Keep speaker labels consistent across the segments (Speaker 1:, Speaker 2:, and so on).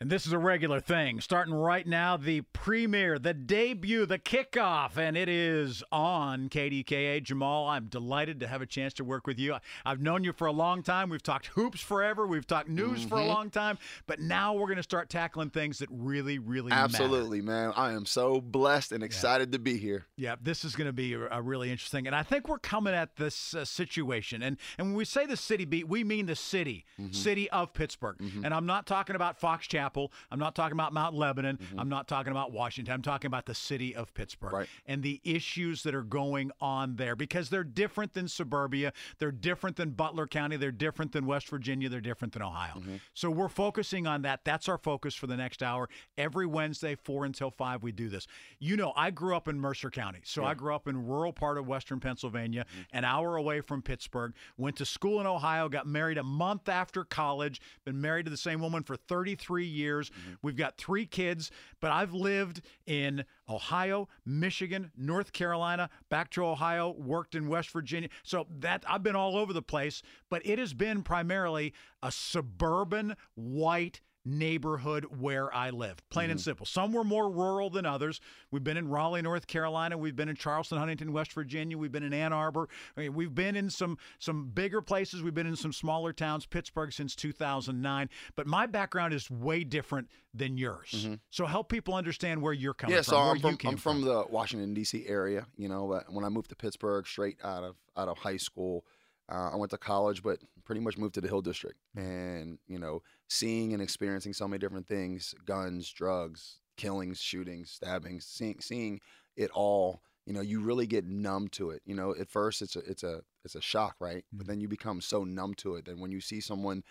Speaker 1: And this is a regular thing. Starting right now, the premiere, the debut, the kickoff, and it is on KDKA. Jamal, I'm delighted to have a chance to work with you. I've known you for a long time. We've talked hoops forever. We've talked news mm-hmm. for a mm-hmm. long time. But now we're going to start tackling things that really, really
Speaker 2: Absolutely,
Speaker 1: matter.
Speaker 2: man. I am so blessed and excited yeah. to be here.
Speaker 1: Yeah, this is going to be a, really interesting. And I think we're coming at this uh, situation. And, and when we say the city beat, we mean the city, mm-hmm. city of Pittsburgh. Mm-hmm. And I'm not talking about Fox Chapel. Chapel. I'm not talking about Mount Lebanon. Mm-hmm. I'm not talking about Washington. I'm talking about the city of Pittsburgh
Speaker 2: right.
Speaker 1: and the issues that are going on there because they're different than suburbia. They're different than Butler County. They're different than West Virginia. They're different than Ohio. Mm-hmm. So we're focusing on that. That's our focus for the next hour. Every Wednesday, 4 until 5, we do this. You know, I grew up in Mercer County. So yeah. I grew up in rural part of Western Pennsylvania, mm-hmm. an hour away from Pittsburgh. Went to school in Ohio, got married a month after college, been married to the same woman for 33 years. Mm-hmm. We've got three kids, but I've lived in Ohio, Michigan, North Carolina, back to Ohio, worked in West Virginia. So that I've been all over the place, but it has been primarily a suburban white neighborhood where I live. Plain mm-hmm. and simple. Some were more rural than others. We've been in Raleigh, North Carolina. We've been in Charleston, Huntington, West Virginia. We've been in Ann Arbor. I mean, we've been in some some bigger places. We've been in some smaller towns. Pittsburgh since 2009. But my background is way different than yours. Mm-hmm. So help people understand where you're coming
Speaker 2: yeah,
Speaker 1: from.
Speaker 2: Yeah,
Speaker 1: so
Speaker 2: I'm, from,
Speaker 1: I'm
Speaker 2: from, from the Washington D.C. area. You know, when I moved to Pittsburgh, straight out of out of high school. Uh, I went to college, but pretty much moved to the Hill District. And, you know, seeing and experiencing so many different things guns, drugs, killings, shootings, stabbings, seeing, seeing it all. You know, you really get numb to it. You know, at first it's a it's a it's a shock, right? Mm-hmm. But then you become so numb to it that when you see someone,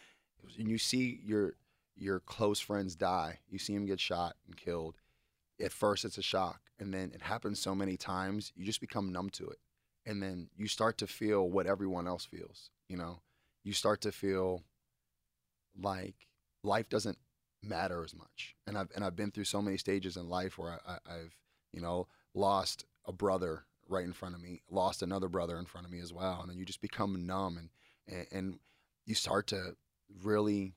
Speaker 2: and you see your your close friends die, you see them get shot and killed. At first, it's a shock, and then it happens so many times, you just become numb to it and then you start to feel what everyone else feels you know? You start to feel like life doesn't matter as much. And i've and i've been through so many stages in life where I, I, i've you know lost a brother right in front of me lost another brother in front of me as well. And then you just become numb and and, and you start to really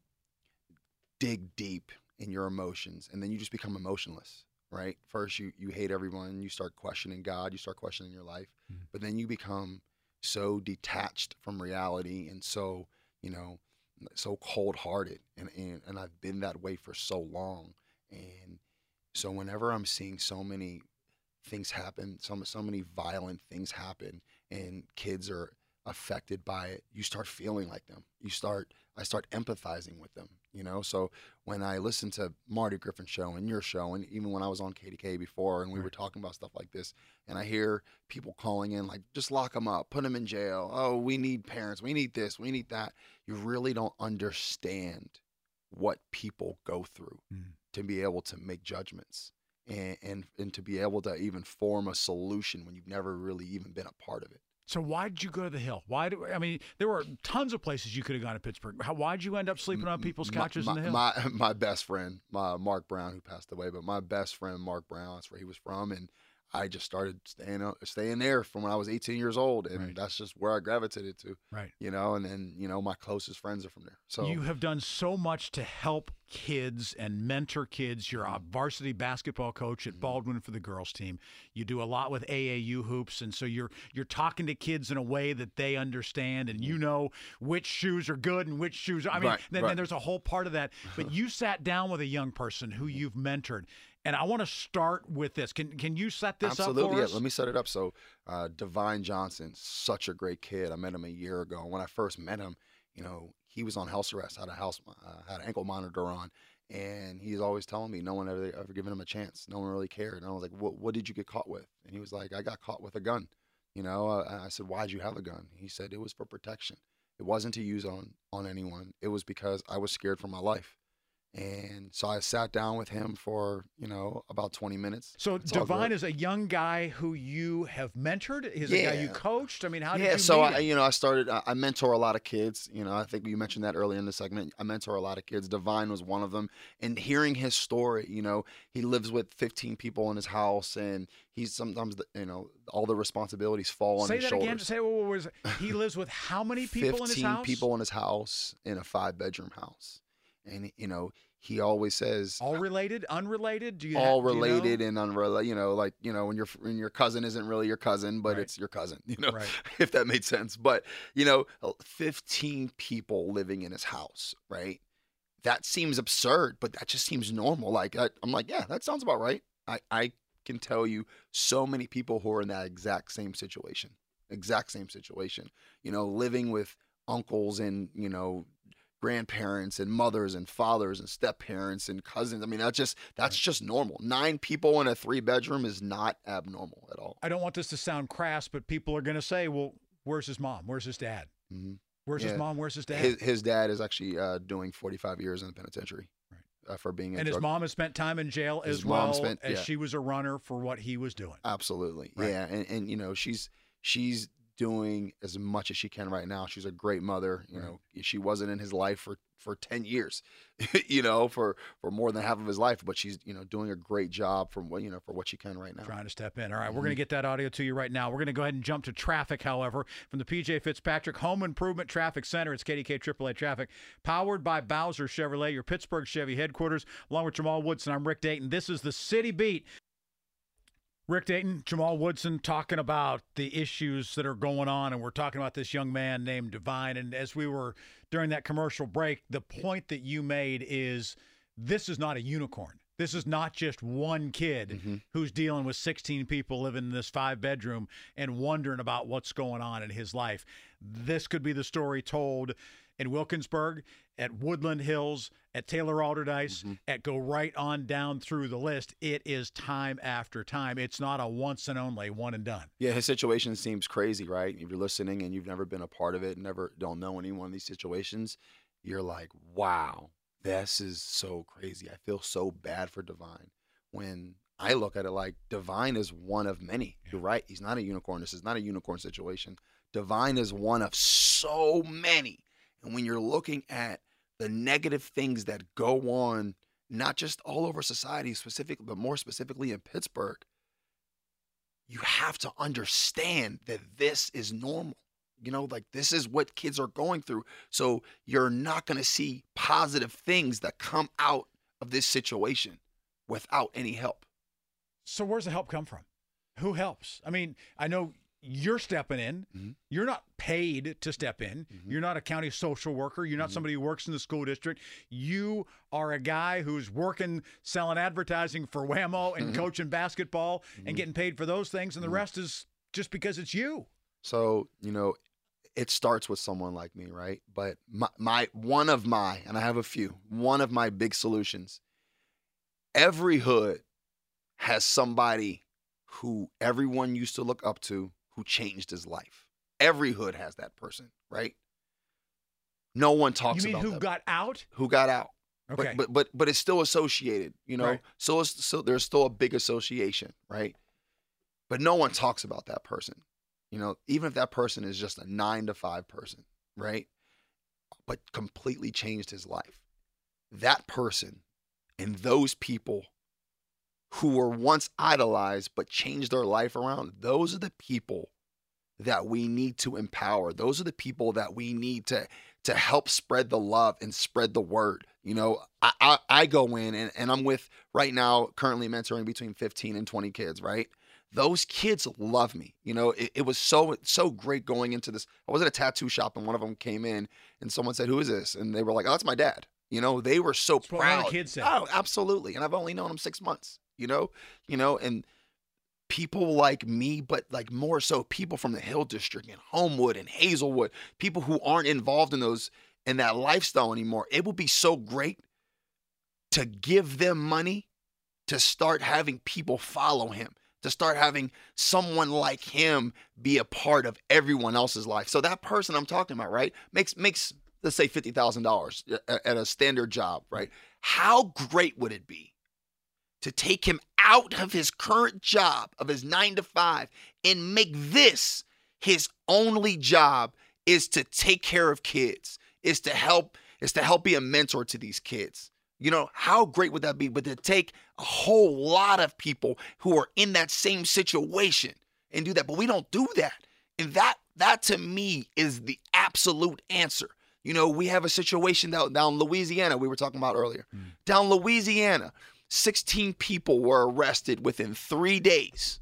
Speaker 2: dig deep in your emotions. And then you just become emotionless right? First, you you hate everyone, you start questioning God, you start questioning your life, mm-hmm. but then you become so detached from reality and so you know so cold hearted, and, and and I've been that way for so long, and so whenever I'm seeing so many things happen, so so many violent things happen, and kids are affected by it, you start feeling like them. You start I start empathizing with them you know? So when i listen to marty griffin show and your show and even when i was on kdka before and we right. were talking about stuff like this and i hear people calling in like just lock them up put them in jail. Oh we need parents. We need this. We need that. You really don't understand what people go through mm. to be able to make judgments and, and and to be able to even form a solution when you've never really even been a part of it
Speaker 1: so why did you go to the Hill? Why do I mean there were tons of places you could have gone to Pittsburgh. How, why did you end up sleeping on people's couches
Speaker 2: my,
Speaker 1: in the Hill?
Speaker 2: My my best friend, my Mark Brown, who passed away, but my best friend Mark Brown, that's where he was from, and I just started staying staying there from when I was 18 years old, and right. that's just where I gravitated to.
Speaker 1: Right.
Speaker 2: You know, and then you know my closest friends are from there. So
Speaker 1: you have done so much to help kids and mentor kids. You're a mm-hmm. varsity basketball coach at mm-hmm. Baldwin for the girls team. You do a lot with AAU hoops, and so you're you're talking to kids in a way that they understand, and you mm-hmm. know which shoes are good and which shoes. Are, I mean,
Speaker 2: right,
Speaker 1: then,
Speaker 2: right.
Speaker 1: then there's a whole part of that. But you sat down with a young person who you've mentored and I want to start with this. Can can you set this
Speaker 2: Absolutely,
Speaker 1: up for
Speaker 2: yeah. Let me set it up. So, uh, Divine Johnson, such a great kid. I met him a year ago. When I first met him, you know, he was on house arrest, had a house, uh, had an ankle monitor on, and he's always telling me no one ever ever given him a chance. No one really cared. And I was like, what What did you get caught with? And he was like, I got caught with a gun. You know, uh, I said, why'd you have a gun? He said it was for protection. It wasn't to use on on anyone. It was because I was scared for my life. And so I sat down with him for, you know, about 20 minutes.
Speaker 1: So it's Divine is a young guy who you have mentored? He's
Speaker 2: yeah.
Speaker 1: a guy you coached? I mean, how did
Speaker 2: yeah,
Speaker 1: you
Speaker 2: so
Speaker 1: I,
Speaker 2: you know, I started, I mentor a lot of kids. You know, I think you mentioned that early in the segment. I mentor a lot of kids. Divine was one of them. And hearing his story, you know, he lives with 15 people in his house and he's sometimes, you know, all the responsibilities fall
Speaker 1: Say
Speaker 2: on his shoulders. Say that.
Speaker 1: Again. Say what was it? He lives with how many people in his house?
Speaker 2: 15 people in his house in a five bedroom house and you know he always says
Speaker 1: all uh, related, unrelated. Do you
Speaker 2: all
Speaker 1: ha- do you know?
Speaker 2: related and unrelated. You know, like you know when your when your cousin isn't really your cousin, but
Speaker 1: Right.
Speaker 2: it's your cousin. You know,
Speaker 1: Right.
Speaker 2: if that made sense. But you know, fifteen people living in his house, right? That seems absurd, but that just seems normal. Like I, I'm like, yeah, that sounds about right. I I can tell you so many people who are in that exact same situation, exact same situation. You know, living with uncles and you know grandparents and mothers and fathers and step parents and cousins. I mean, that's just that's just normal. Nine people in a three bedroom is not abnormal at all.
Speaker 1: I don't want this to sound crass, but people are going to say, "Well, where's his mom? Where's his dad?
Speaker 2: Mhm.
Speaker 1: Where's
Speaker 2: Yeah.
Speaker 1: his mom? Where's his dad?"
Speaker 2: His his dad is actually uh, doing 45 years in the penitentiary
Speaker 1: Right.
Speaker 2: uh, for being a
Speaker 1: and his
Speaker 2: drug-
Speaker 1: mom has spent time in jail
Speaker 2: His
Speaker 1: as well
Speaker 2: spent-
Speaker 1: as
Speaker 2: yeah.
Speaker 1: she was a runner for what he was doing.
Speaker 2: Absolutely,
Speaker 1: Right.
Speaker 2: yeah, and and you know she's she's doing as much as she can right now. She's a great mother. You
Speaker 1: Right.
Speaker 2: know, she wasn't in his life for for 10 years, you know, for for more than half of his life, but she's you know doing a great job from what you know for what she can right now.
Speaker 1: Trying to step in. All right, we're
Speaker 2: Mm-hmm.
Speaker 1: going to get that audio to you right now. We're going to go ahead and jump to traffic, however, from the PJ Fitzpatrick Home Improvement Traffic Center. It's KDK AAA Traffic, powered by Bowser Chevrolet, your Pittsburgh Chevy headquarters. Along with Jamal Woodson, I'm Rick Dayton. This is the City Beat. Rick Dayton, Jamal Woodson talking about the issues that are going on, and we're talking about this young man named Divine. And as we were during that commercial break, the point that you made is this is not a unicorn. This is not just one kid
Speaker 2: Mm-hmm.
Speaker 1: who's dealing with 16 people living in this five bedroom and wondering about what's going on in his life. This could be the story told in Wilkinsburg, at Woodland Hills, at Taylor Allderdice,
Speaker 2: Mm-hmm.
Speaker 1: at go right on down through the list. It is time after time. It's not a once and only one and done.
Speaker 2: Yeah, his situation seems crazy, right? If you're listening and you've never been a part of it, never don't know anyone in these situations, you're like, wow, this is so crazy. I feel so bad for Divine. When I look at it like Divine is one of many. You're right. He's not a unicorn. This is not a unicorn situation. Divine is one of so many. And when you're looking at the negative things that go on, not just all over society, specifically, but more specifically in Pittsburgh, you have to understand that this is normal. You know, like this is what kids are going through. So you're not going to see positive things that come out of this situation without any help.
Speaker 1: So where's the help come from? Who helps? I mean, I know you're stepping in.
Speaker 2: Mhm.
Speaker 1: You're not paid to step in.
Speaker 2: Mhm.
Speaker 1: You're not a county social worker. You're not
Speaker 2: Mhm.
Speaker 1: somebody who works in the school district. You are a guy who's working selling advertising for Whammo and
Speaker 2: Mhm.
Speaker 1: coaching basketball and
Speaker 2: Mhm.
Speaker 1: getting paid for those things, and the
Speaker 2: Mhm.
Speaker 1: rest is just because it's you.
Speaker 2: So, you know, it starts with someone like me, right? But my, my one of my, and I have a few, one of my big solutions. Every hood has somebody who everyone used to look up to who changed his life. Every hood has that person, right? No one talks
Speaker 1: you mean
Speaker 2: about
Speaker 1: who
Speaker 2: that.
Speaker 1: got out?
Speaker 2: who got out.
Speaker 1: Okay.
Speaker 2: But, but but but it's still associated, you know.
Speaker 1: Right.
Speaker 2: So it's so there's still a big association, right? But no one talks about that person. You know, even if that person is just a 9 to 5 person, right? But completely changed his life. That person and those people who were once idolized but changed their life around, those are the people that we need to empower. Those are the people that we need to to help spread the love and spread the word. You know, I I, I go in and, and I'm with right now currently mentoring between 15 and 20 kids, right? Those kids love me. You know, it, it was so so great going into this. I was at a tattoo shop and one of them came in and someone said, "Who is this?" And they were like, "Oh, that's my dad." You know, they were so
Speaker 1: That's what
Speaker 2: proud.
Speaker 1: the kids said.
Speaker 2: Oh, absolutely. And I've only known him six months. You know, you know, and people like me, but like more so people from the Hill District and Homewood and Hazelwood, people who aren't involved in those in that lifestyle anymore. It would be so great to give them money to start having people follow him, to start having someone like him be a part of everyone else's life. So that person I'm talking about, right, makes makes let's say fifty thousand dollars at a standard job, right? How great would it be to take him out of his current job of his nine to five and make this his only job is to take care of kids, is to help, is to help be a mentor to these kids. You know, how great would that be? But to take a whole lot of people who are in that same situation and do that. But we don't do that. And that that to me is the absolute answer. You know, we have a situation down, down Louisiana we were talking about earlier. Mm. Down Louisiana, 16 people were arrested within three days.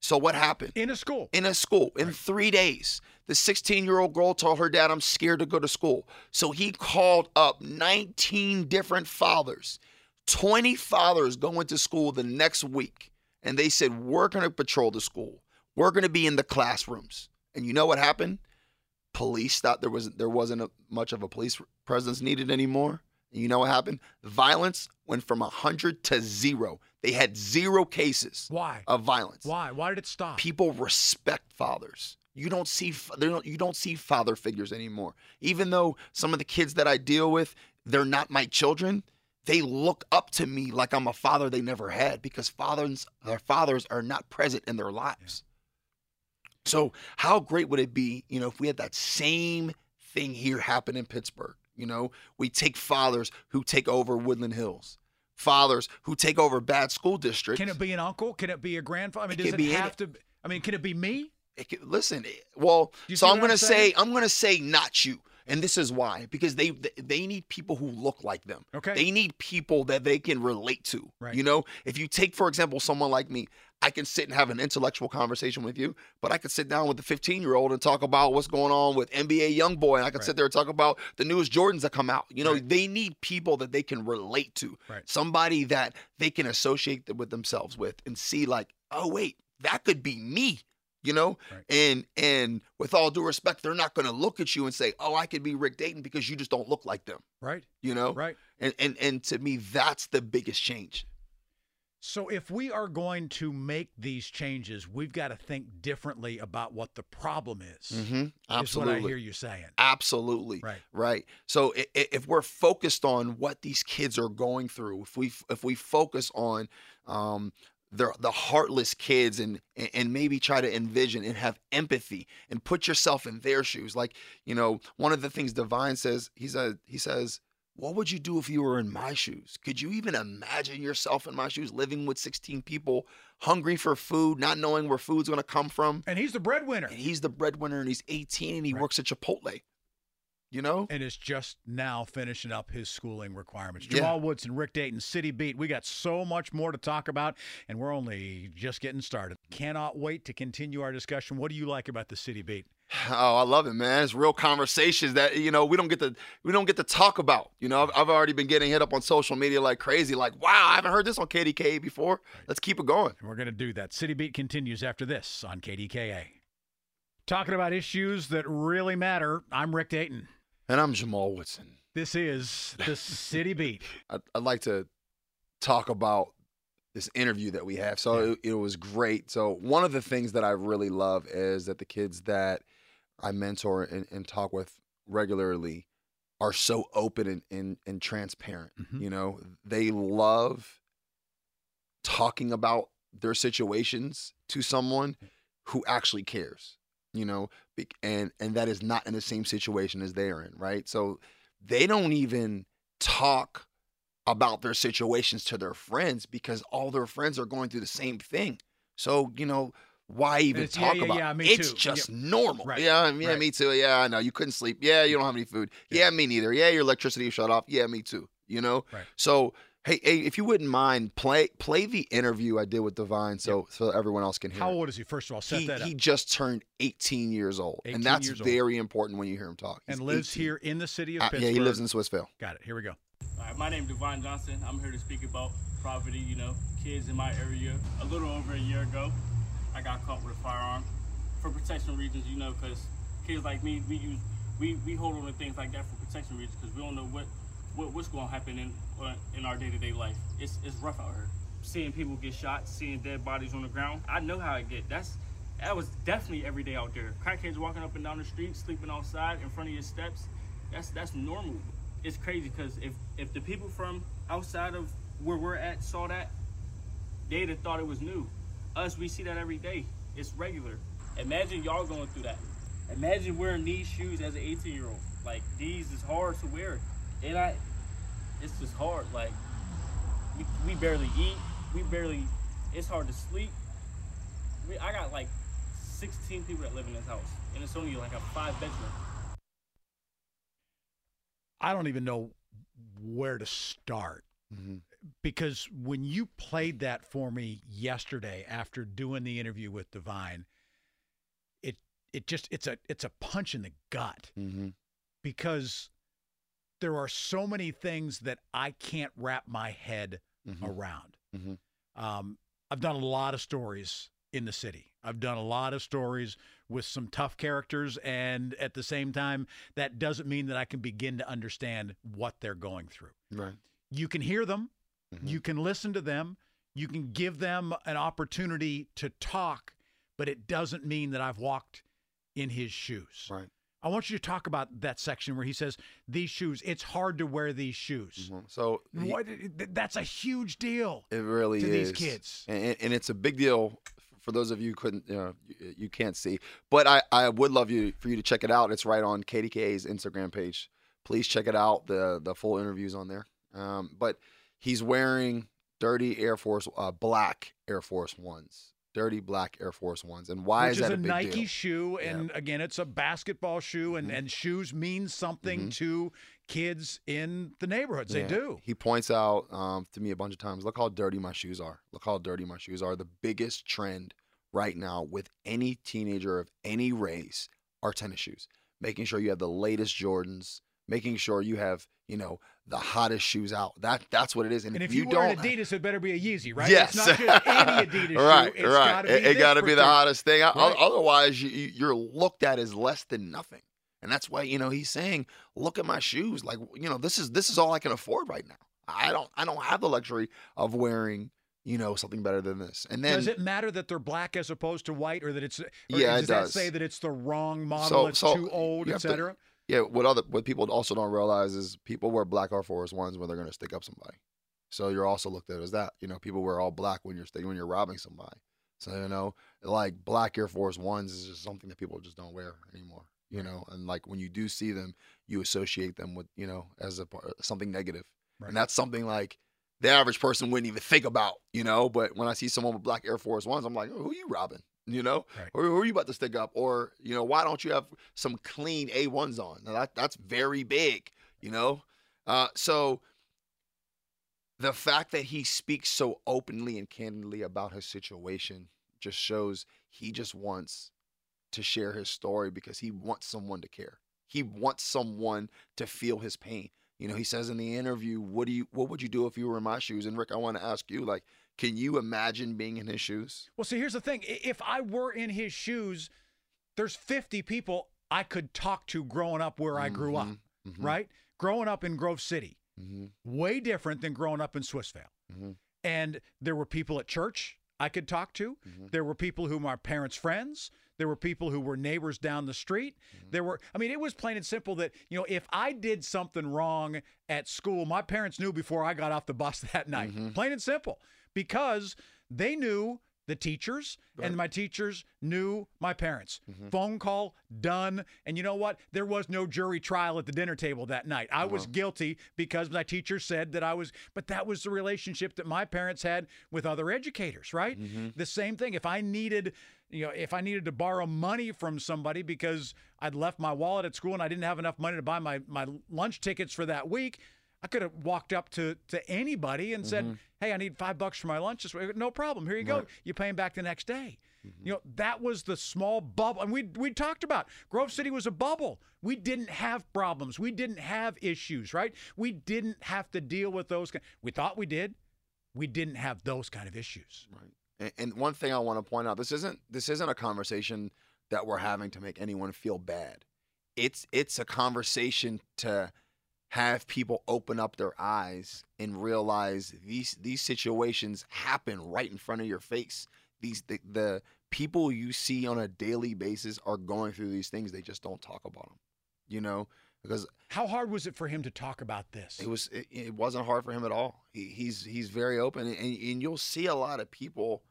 Speaker 2: So what happened?
Speaker 1: In a school.
Speaker 2: in a school in three days. The 16 year old girl told her dad, I'm scared to go to school. So he called up 19 different fathers, 20 fathers going to school the next week. And they said, We're going to patrol the school. We're going to be in the classrooms. And you know what happened? Police thought there wasn't there wasn't a, much of a police presence needed anymore. And you know what happened? Violence went from 100 to zero. They had zero cases
Speaker 1: Why?
Speaker 2: of violence
Speaker 1: Why? Why did it stop?
Speaker 2: people respect fathers. You don't see they don't, you don't see father figures anymore. Even though some of the kids that I deal with, they're not my children, they look up to me like I'm a father they never had because fathers their fathers are not present in their lives. So how great would it be, you know, if we had that same thing here happen in Pittsburgh? You know, we take fathers who take over Woodland Hills, fathers who take over bad school districts.
Speaker 1: Can it be an uncle? Can it be a grandfather? I mean,
Speaker 2: It
Speaker 1: does it
Speaker 2: be any-
Speaker 1: have to? I mean, can it be me?
Speaker 2: It could- listen, it- well, so I'm gonna say I'm gonna say not you, and this is why because they they need people who look like them.
Speaker 1: Okay.
Speaker 2: They need people that they can relate to.
Speaker 1: Right.
Speaker 2: You know, if you take for example someone like me, I can sit and have an intellectual conversation with you, but I could sit down with a 15 year old and talk about what's going on with NBA YoungBoy, and I could
Speaker 1: Right.
Speaker 2: sit there and talk about the newest Jordans that come out. You know,
Speaker 1: Right.
Speaker 2: they need people that they can relate to.
Speaker 1: Right.
Speaker 2: Somebody that they can associate with themselves with and see like, oh wait, that could be me. You know,
Speaker 1: Right.
Speaker 2: and and with all due respect, they're not going to look at you and say, "Oh, I could be Rick Dayton" because you just don't look like them.
Speaker 1: Right.
Speaker 2: You know,
Speaker 1: Right.
Speaker 2: and and and to me, that's the biggest change.
Speaker 1: So if we are going to make these changes, we've got to think differently about what the problem is.
Speaker 2: Mm-hmm.
Speaker 1: Is what I hear you saying.
Speaker 2: absolutely,
Speaker 1: Right.
Speaker 2: right. So if we're focused on what these kids are going through, if we if we focus on um, the the heartless kids and and maybe try to envision and have empathy and put yourself in their shoes, like you know, one of the things Divine says, he said he says. What would you do if you were in my shoes? Could you even imagine yourself in my shoes, living with 16 people, hungry for food, not knowing where food's going to come from?
Speaker 1: And he's the breadwinner.
Speaker 2: And he's the breadwinner and he's 18 and he
Speaker 1: Right.
Speaker 2: works at Chipotle. You know?
Speaker 1: and is just now finishing up his schooling requirements.
Speaker 2: Yeah.
Speaker 1: Jamal Woodson, Rick Dayton, City Beat. We got so much more to talk about, and we're only just getting started. Cannot wait to continue our discussion. What do you like about the City Beat?
Speaker 2: Oh, I love it, man. It's real conversations that you know we don't get to we don't get to talk about. You know, I've, I've already been getting hit up on social media like crazy. Like, wow, I haven't heard this on KDKA before. Let's keep it going.
Speaker 1: And we're going to do that. City Beat continues after this on KDKA. Talking about issues that really matter, I'm Rick Dayton.
Speaker 2: And I'm Jamal Woodson.
Speaker 1: This is the City Beat.
Speaker 2: I'd, I'd like to talk about this interview that we have. So
Speaker 1: Yeah.
Speaker 2: it, it was great. So one of the things that I really love is that the kids that I mentor and, and talk with regularly are so open and, and, and transparent.
Speaker 1: Mhm.
Speaker 2: You know, they love talking about their situations to someone who actually cares. You know, and and that is not in the same situation as they're in, right? So they don't even talk about their situations to their friends because all their friends are going through the same thing. So, you know, why even
Speaker 1: It's- yeah,
Speaker 2: talk
Speaker 1: yeah,
Speaker 2: about
Speaker 1: yeah,
Speaker 2: it?
Speaker 1: me
Speaker 2: It's
Speaker 1: too.
Speaker 2: just
Speaker 1: Yeah.
Speaker 2: normal.
Speaker 1: Right,
Speaker 2: Yeah, yeah,
Speaker 1: right.
Speaker 2: me too. Yeah, I know. You couldn't sleep. Yeah, you don't have any food.
Speaker 1: Yeah.
Speaker 2: Yeah, me neither. Yeah, your electricity shut off. Yeah, me too. You know?
Speaker 1: Right.
Speaker 2: So hey, hey, if you wouldn't mind, play play the interview I did with Divine so so everyone else can hear.
Speaker 1: How
Speaker 2: it.
Speaker 1: old is he? First of all, set
Speaker 2: he,
Speaker 1: that up.
Speaker 2: he just turned 18 years old,
Speaker 1: 18
Speaker 2: and that's
Speaker 1: years old.
Speaker 2: very important when you hear him talk.
Speaker 1: and lives
Speaker 2: 18.
Speaker 1: here in the city of
Speaker 2: Uh,
Speaker 1: Pittsburgh.
Speaker 2: yeah, he lives in Swissvale.
Speaker 1: Got it. Here we go.
Speaker 3: All right, my name is Divine Johnson. I'm here to speak about poverty, you know, kids in my area. A little over a year ago, I got caught with a firearm for protection reasons, you know, because kids like me, we use, we, we hold on to things like that for protection reasons because we don't know what, what what's going to happen in uh, in our day-to-day life. It's, it's rough out here. Seeing people get shot, seeing dead bodies on the ground, I know how it get. That's that was definitely every day out there. Crackheads walking up and down the street, sleeping outside in front of your steps. That's that's normal. It's crazy because if if the people from outside of where we're at saw that, they'd have thought it was new. Us, we see that every day. It's regular. Imagine y'all going through that. Imagine wearing these shoes as an 18 year old. Like these is hard to wear. And I, it's just hard. Like we, we barely eat. We barely. It's hard to sleep. We, I got like 16 people that live in this house, and it's only like a five bedroom.
Speaker 1: I don't even know where to start
Speaker 2: Mm-hmm.
Speaker 1: because when you played that for me yesterday after doing the interview with Divine, it it just it's a it's a punch in the gut
Speaker 2: Mm-hmm.
Speaker 1: because there are so many things that I can't wrap my head
Speaker 2: Mm-hmm.
Speaker 1: around.
Speaker 2: Mhm.
Speaker 1: Um, I've done a lot of stories in the city. I've done a lot of stories with some tough characters, and at the same time, that doesn't mean that I can begin to understand what they're going through.
Speaker 2: Right.
Speaker 1: You can hear them,
Speaker 2: Mhm.
Speaker 1: you can listen to them, you can give them an opportunity to talk, but it doesn't mean that I've walked in his shoes.
Speaker 2: Right.
Speaker 1: I want you to talk about that section where he says, These shoes, it's hard to wear these shoes.
Speaker 2: Mhm. So
Speaker 1: What, th- that's a huge deal
Speaker 2: it really
Speaker 1: to
Speaker 2: is.
Speaker 1: these kids.
Speaker 2: and, and it's a big deal for those of you who couldn't you know you, you can't see but I, I would love you for you to check it out it's right on kdka's instagram page please check it out the the full interviews on there um, but he's wearing dirty air force uh, black air force ones dirty black air force ones and why
Speaker 1: which
Speaker 2: is that
Speaker 1: a,
Speaker 2: a
Speaker 1: Nike
Speaker 2: deal
Speaker 1: shoe, and again, it's a basketball shoe, and,
Speaker 2: Mhm.
Speaker 1: and shoes mean something
Speaker 2: Mhm.
Speaker 1: to kids in the neighborhoods. They do.
Speaker 2: He points out um, to me a bunch of times, look how dirty my shoes are. Look how dirty my shoes are. The biggest trend right now with any teenager of any race are tennis shoes. Making sure you have the latest Jordans, making sure you have, you know, the hottest shoes out. That that's what it is. And,
Speaker 1: And if
Speaker 2: you,
Speaker 1: you, wear an
Speaker 2: don't uh,
Speaker 1: Adidas, it better be a Yeezy, right?
Speaker 2: Yes.
Speaker 1: It's not just any Adidas
Speaker 2: right,
Speaker 1: shoe. It's
Speaker 2: right.
Speaker 1: Gotta be
Speaker 2: it
Speaker 1: this
Speaker 2: got to be the hottest thing.
Speaker 1: Right.
Speaker 2: Otherwise, you, you- you're looked at as less than nothing. And that's why you know he's saying, "Look at my shoes. Like you know, this is this is all I can afford right now. I don't I don't have the luxury of wearing you know something better than this." And then
Speaker 1: does it matter that they're black as opposed to white, or that it's? Or
Speaker 2: Yeah, it
Speaker 1: does that say that it's the wrong model?
Speaker 2: So-
Speaker 1: it's
Speaker 2: so
Speaker 1: too old,
Speaker 2: you
Speaker 1: etc.
Speaker 2: Yeah, what other what people also don't realize is people wear black Air Force ones when they're going to stick up somebody. So you're also looked at as that. You know, people wear all black when you're when you're robbing somebody. So you know, like black Air Force ones is just something that people just don't wear anymore. You know, and like when you do see them, you associate them with you know as a something negative,
Speaker 1: Right.
Speaker 2: and that's something like the average person wouldn't even think about. You know, but when I see someone with black Air Force ones, I'm like, oh, who you robbing? You know,
Speaker 1: Right.
Speaker 2: or who are you about to stick up? Or you know, why don't you have some clean A ones on? Now that that's very big. You know, uh, so the fact that he speaks so openly and candidly about his situation just shows he just wants to share his story because he wants someone to care. He wants someone to feel his pain. You know, he says in the interview, "What do you? What would you do if you were in my shoes?" And Rick, I want to ask you, like, can you imagine being in his shoes?
Speaker 1: Well, see, here's the thing: if I were in his shoes, there's 50 people I could talk to growing up where I grew up.
Speaker 2: Mhm, mhm,
Speaker 1: Right? Growing up in Grove City,
Speaker 2: mhm,
Speaker 1: way different than growing up in Swissvale.
Speaker 2: mhm,
Speaker 1: And there were people at church I could talk to.
Speaker 2: mhm.
Speaker 1: There were people who were my parents' friends. There were people who were neighbors down the street. There were, I mean, it was plain and simple that, you know, if I did something wrong at school, my parents knew before I got off the bus that night.
Speaker 2: Mhm.
Speaker 1: Plain and simple. Because they knew the teachers and my teachers knew my parents.
Speaker 2: Mhm.
Speaker 1: Phone call, done. And you know what? There was no jury trial at the dinner table that night. I was
Speaker 2: Uh-huh.
Speaker 1: guilty because my teacher said that I was, but that was the relationship that my parents had with other educators, right?
Speaker 2: Mhm.
Speaker 1: The same thing. If I needed, you know, if I needed to borrow money from somebody because I'd left my wallet at school and I didn't have enough money to buy my, my lunch tickets for that week, I could have walked up to to anybody and said, "Hey, I need five bucks for my lunch this week." No problem. Here you go.
Speaker 2: Mm-hmm.
Speaker 1: You pay them back the next day. You know, that was the small bubble. And we we talked about Grove City was a bubble. We didn't have problems. We didn't have issues, right? We didn't have to deal with those. We thought we did. We didn't have those kind of issues.
Speaker 2: Right. And, and one thing I want to point out: this isn't this isn't a conversation that we're having to make anyone feel bad. It's it's a conversation to have people open up their eyes and realize these these situations happen right in front of your face. These the, the people you see on a daily basis are going through these things. They just don't talk about them. You know, because
Speaker 1: How hard was it for him to talk about this?
Speaker 2: it was it, it wasn't hard for him at all. He, he's he's very open, and, and you'll see a lot of people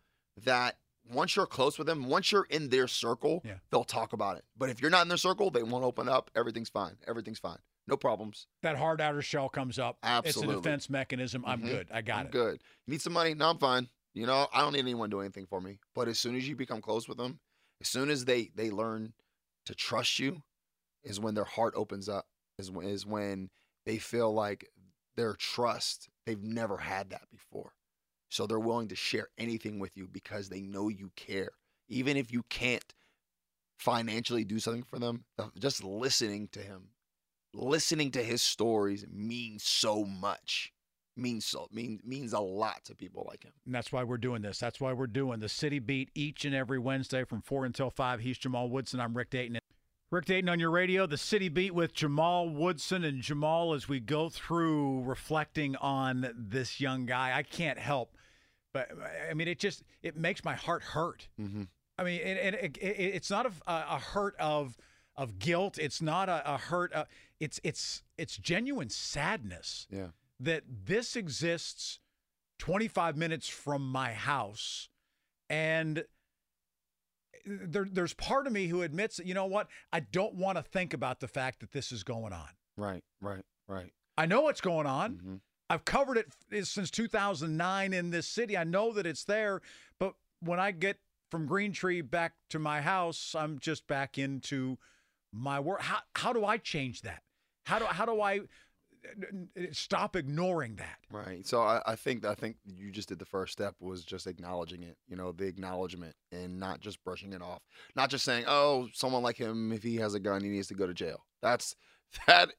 Speaker 2: that once you're close with them, once you're in their circle,
Speaker 1: Yeah.
Speaker 2: they'll talk about it. But if you're not in their circle, they won't open up. Everything's fine. Everything's fine. No problems.
Speaker 1: that hard outer shell comes up.
Speaker 2: Absolutely.
Speaker 1: It's a defense mechanism. I'm
Speaker 2: Mhm.
Speaker 1: good. I got
Speaker 2: I'm
Speaker 1: it.
Speaker 2: good. You need some money? No, I'm fine. You know, I don't need anyone doing anything for me. But as soon as you become close with them, as soon as they they learn to trust you, is when their heart opens up. Is when is when they feel like their trust, they've never had that before. So they're willing to share anything with you because they know you care. Even if you can't financially do something for them, just listening to him, listening to his stories means so much. Means so means means a lot to people like him.
Speaker 1: And that's why we're doing this. That's why we're doing the City Beat each and every Wednesday from four until five. He's Jamal Woodson. I'm Rick Dayton. Rick Dayton on your radio, the City Beat with Jamal Woodson. And Jamal, as we go through reflecting on this young guy, I can't help but I mean, it just it makes my heart hurt.
Speaker 2: Mm-hmm.
Speaker 1: I mean, and, and it, it, it's not a, a, hurt of of guilt. It's not a, a hurt. Of, it's it's it's genuine sadness.
Speaker 2: Yeah.
Speaker 1: That this exists 25 minutes from my house, and there, there's part of me who admits that you know what I don't want to think about the fact that this is going on.
Speaker 2: Right. Right. Right.
Speaker 1: I know what's going on.
Speaker 2: Mm-hmm.
Speaker 1: I've covered it since 2009 in this city. I know that it's there, but when I get from Green Tree back to my house, I'm just back into my work. How how do I change that? How do how do I stop ignoring that?
Speaker 2: Right. So I, I think I think you just did the first step was just acknowledging it. You know, the acknowledgement and not just brushing it off. Not just saying, "Oh, someone like him, if he has a gun, he needs to go to jail." That's that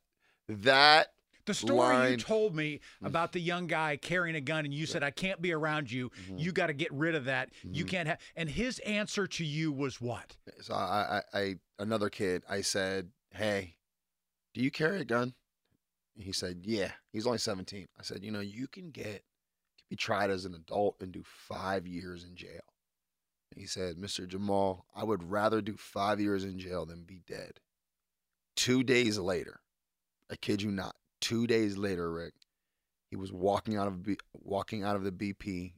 Speaker 2: that
Speaker 1: the story line. you told me mm. about the young guy carrying a gun, and you said, "I can't be around you. Mm-hmm. You got to get rid of that. Mm-hmm. You can't have." And his answer to you was what?
Speaker 2: So I, I, I, another kid, I said, "Hey, do you carry a gun?" He said, "Yeah." He's only 17. I said, "You know, you can get be tried as an adult and do five years in jail." he said, "Mr. Jamal, I would rather do five years in jail than be dead." Two days later, I kid you not, Two days later, Rick, he was walking out of B- walking out of the BP,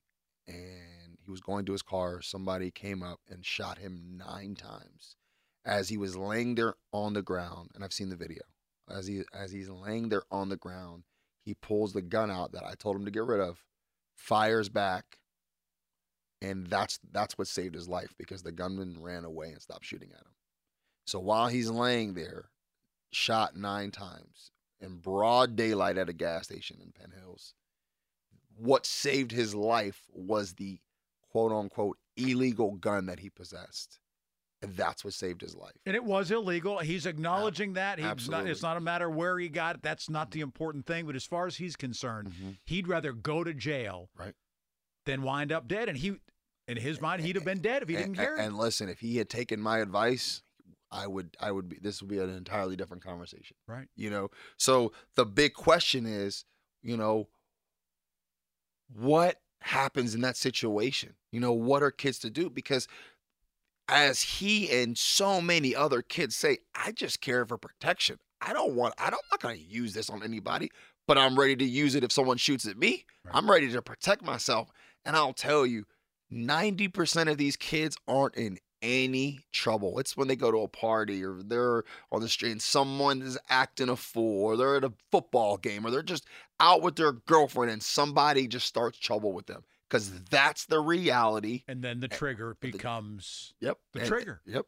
Speaker 2: and he was going to his car. Somebody came up and shot him nine times as he was laying there on the ground. And I've seen the video. As he as he's laying there on the ground, he pulls the gun out that I told him to get rid of, fires back, and that's that's what saved his life because the gunman ran away and stopped shooting at him. So while he's laying there, shot nine times, in broad daylight at a gas station in Penn Hills. What saved his life was the quote unquote illegal gun that he possessed. And that's what saved his life.
Speaker 1: And it was illegal. He's acknowledging that. He's Absolutely. Not, it's not a matter where he got it. That's not the important thing. But as far as he's concerned, mm-hmm. he'd rather go to jail
Speaker 2: right.
Speaker 1: than wind up dead. And he, in his mind, he'd have been dead if he didn't care.
Speaker 2: And listen, if he had taken my advice, I would I would be this would be an entirely different conversation.
Speaker 1: Right.
Speaker 2: You know. So the big question is, you know, what happens in that situation? You know, what are kids to do? Because as he and so many other kids say, I just care for protection. I don't want I don't I'm not gonna use this on anybody, but I'm ready to use it if someone shoots at me. Right. I'm ready to protect myself. And I'll tell you, 90% of these kids aren't in any trouble. It's when they go to a party or they're on the street and someone is acting a fool or they're at a football game or they're just out with their girlfriend and somebody just starts trouble with them because that's the reality.
Speaker 1: And then the trigger becomes
Speaker 2: yep
Speaker 1: the
Speaker 2: and,
Speaker 1: trigger.
Speaker 2: Yep.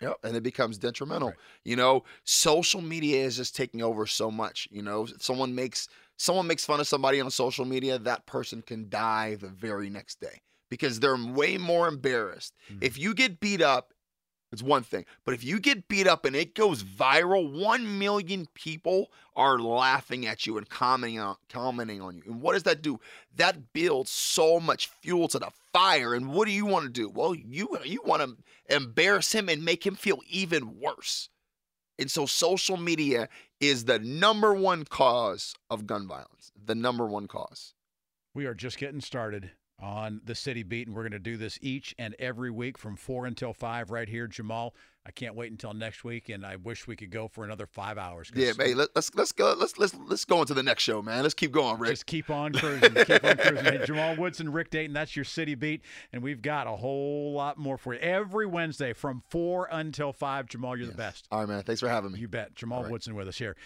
Speaker 2: Yep. And it becomes detrimental. Right. You know, social media is just taking over so much. You know, if someone makes someone makes fun of somebody on social media, that person can die the very next day because they're way more embarrassed. Mm-hmm. If you get beat up, it's one thing. But if you get beat up and it goes viral, 1 million people are laughing at you and commenting on, commenting on you. And what does that do? That builds so much fuel to the fire. And what do you want to do? Well, you you want to embarrass him and make him feel even worse. And so social media is the number one cause of gun violence. The number one cause.
Speaker 1: We are just getting started on the City Beat, and we're going to do this each and every week from four until five right here, Jamal. I can't wait until next week, and I wish we could go for another five hours.
Speaker 2: Yeah, man. let, us let's go let's let's let's go into the next show, man. Let's keep going, Rick.
Speaker 1: Just keep on cruising, keep on cruising. Hey, Jamal Woodson, Rick Dayton, that's your City Beat, and we've got a whole lot more for you every Wednesday from four until five. Jamal, you're yes. the best.
Speaker 2: All right, man. Thanks for having me.
Speaker 1: You bet. Jamal right. Woodson with us here.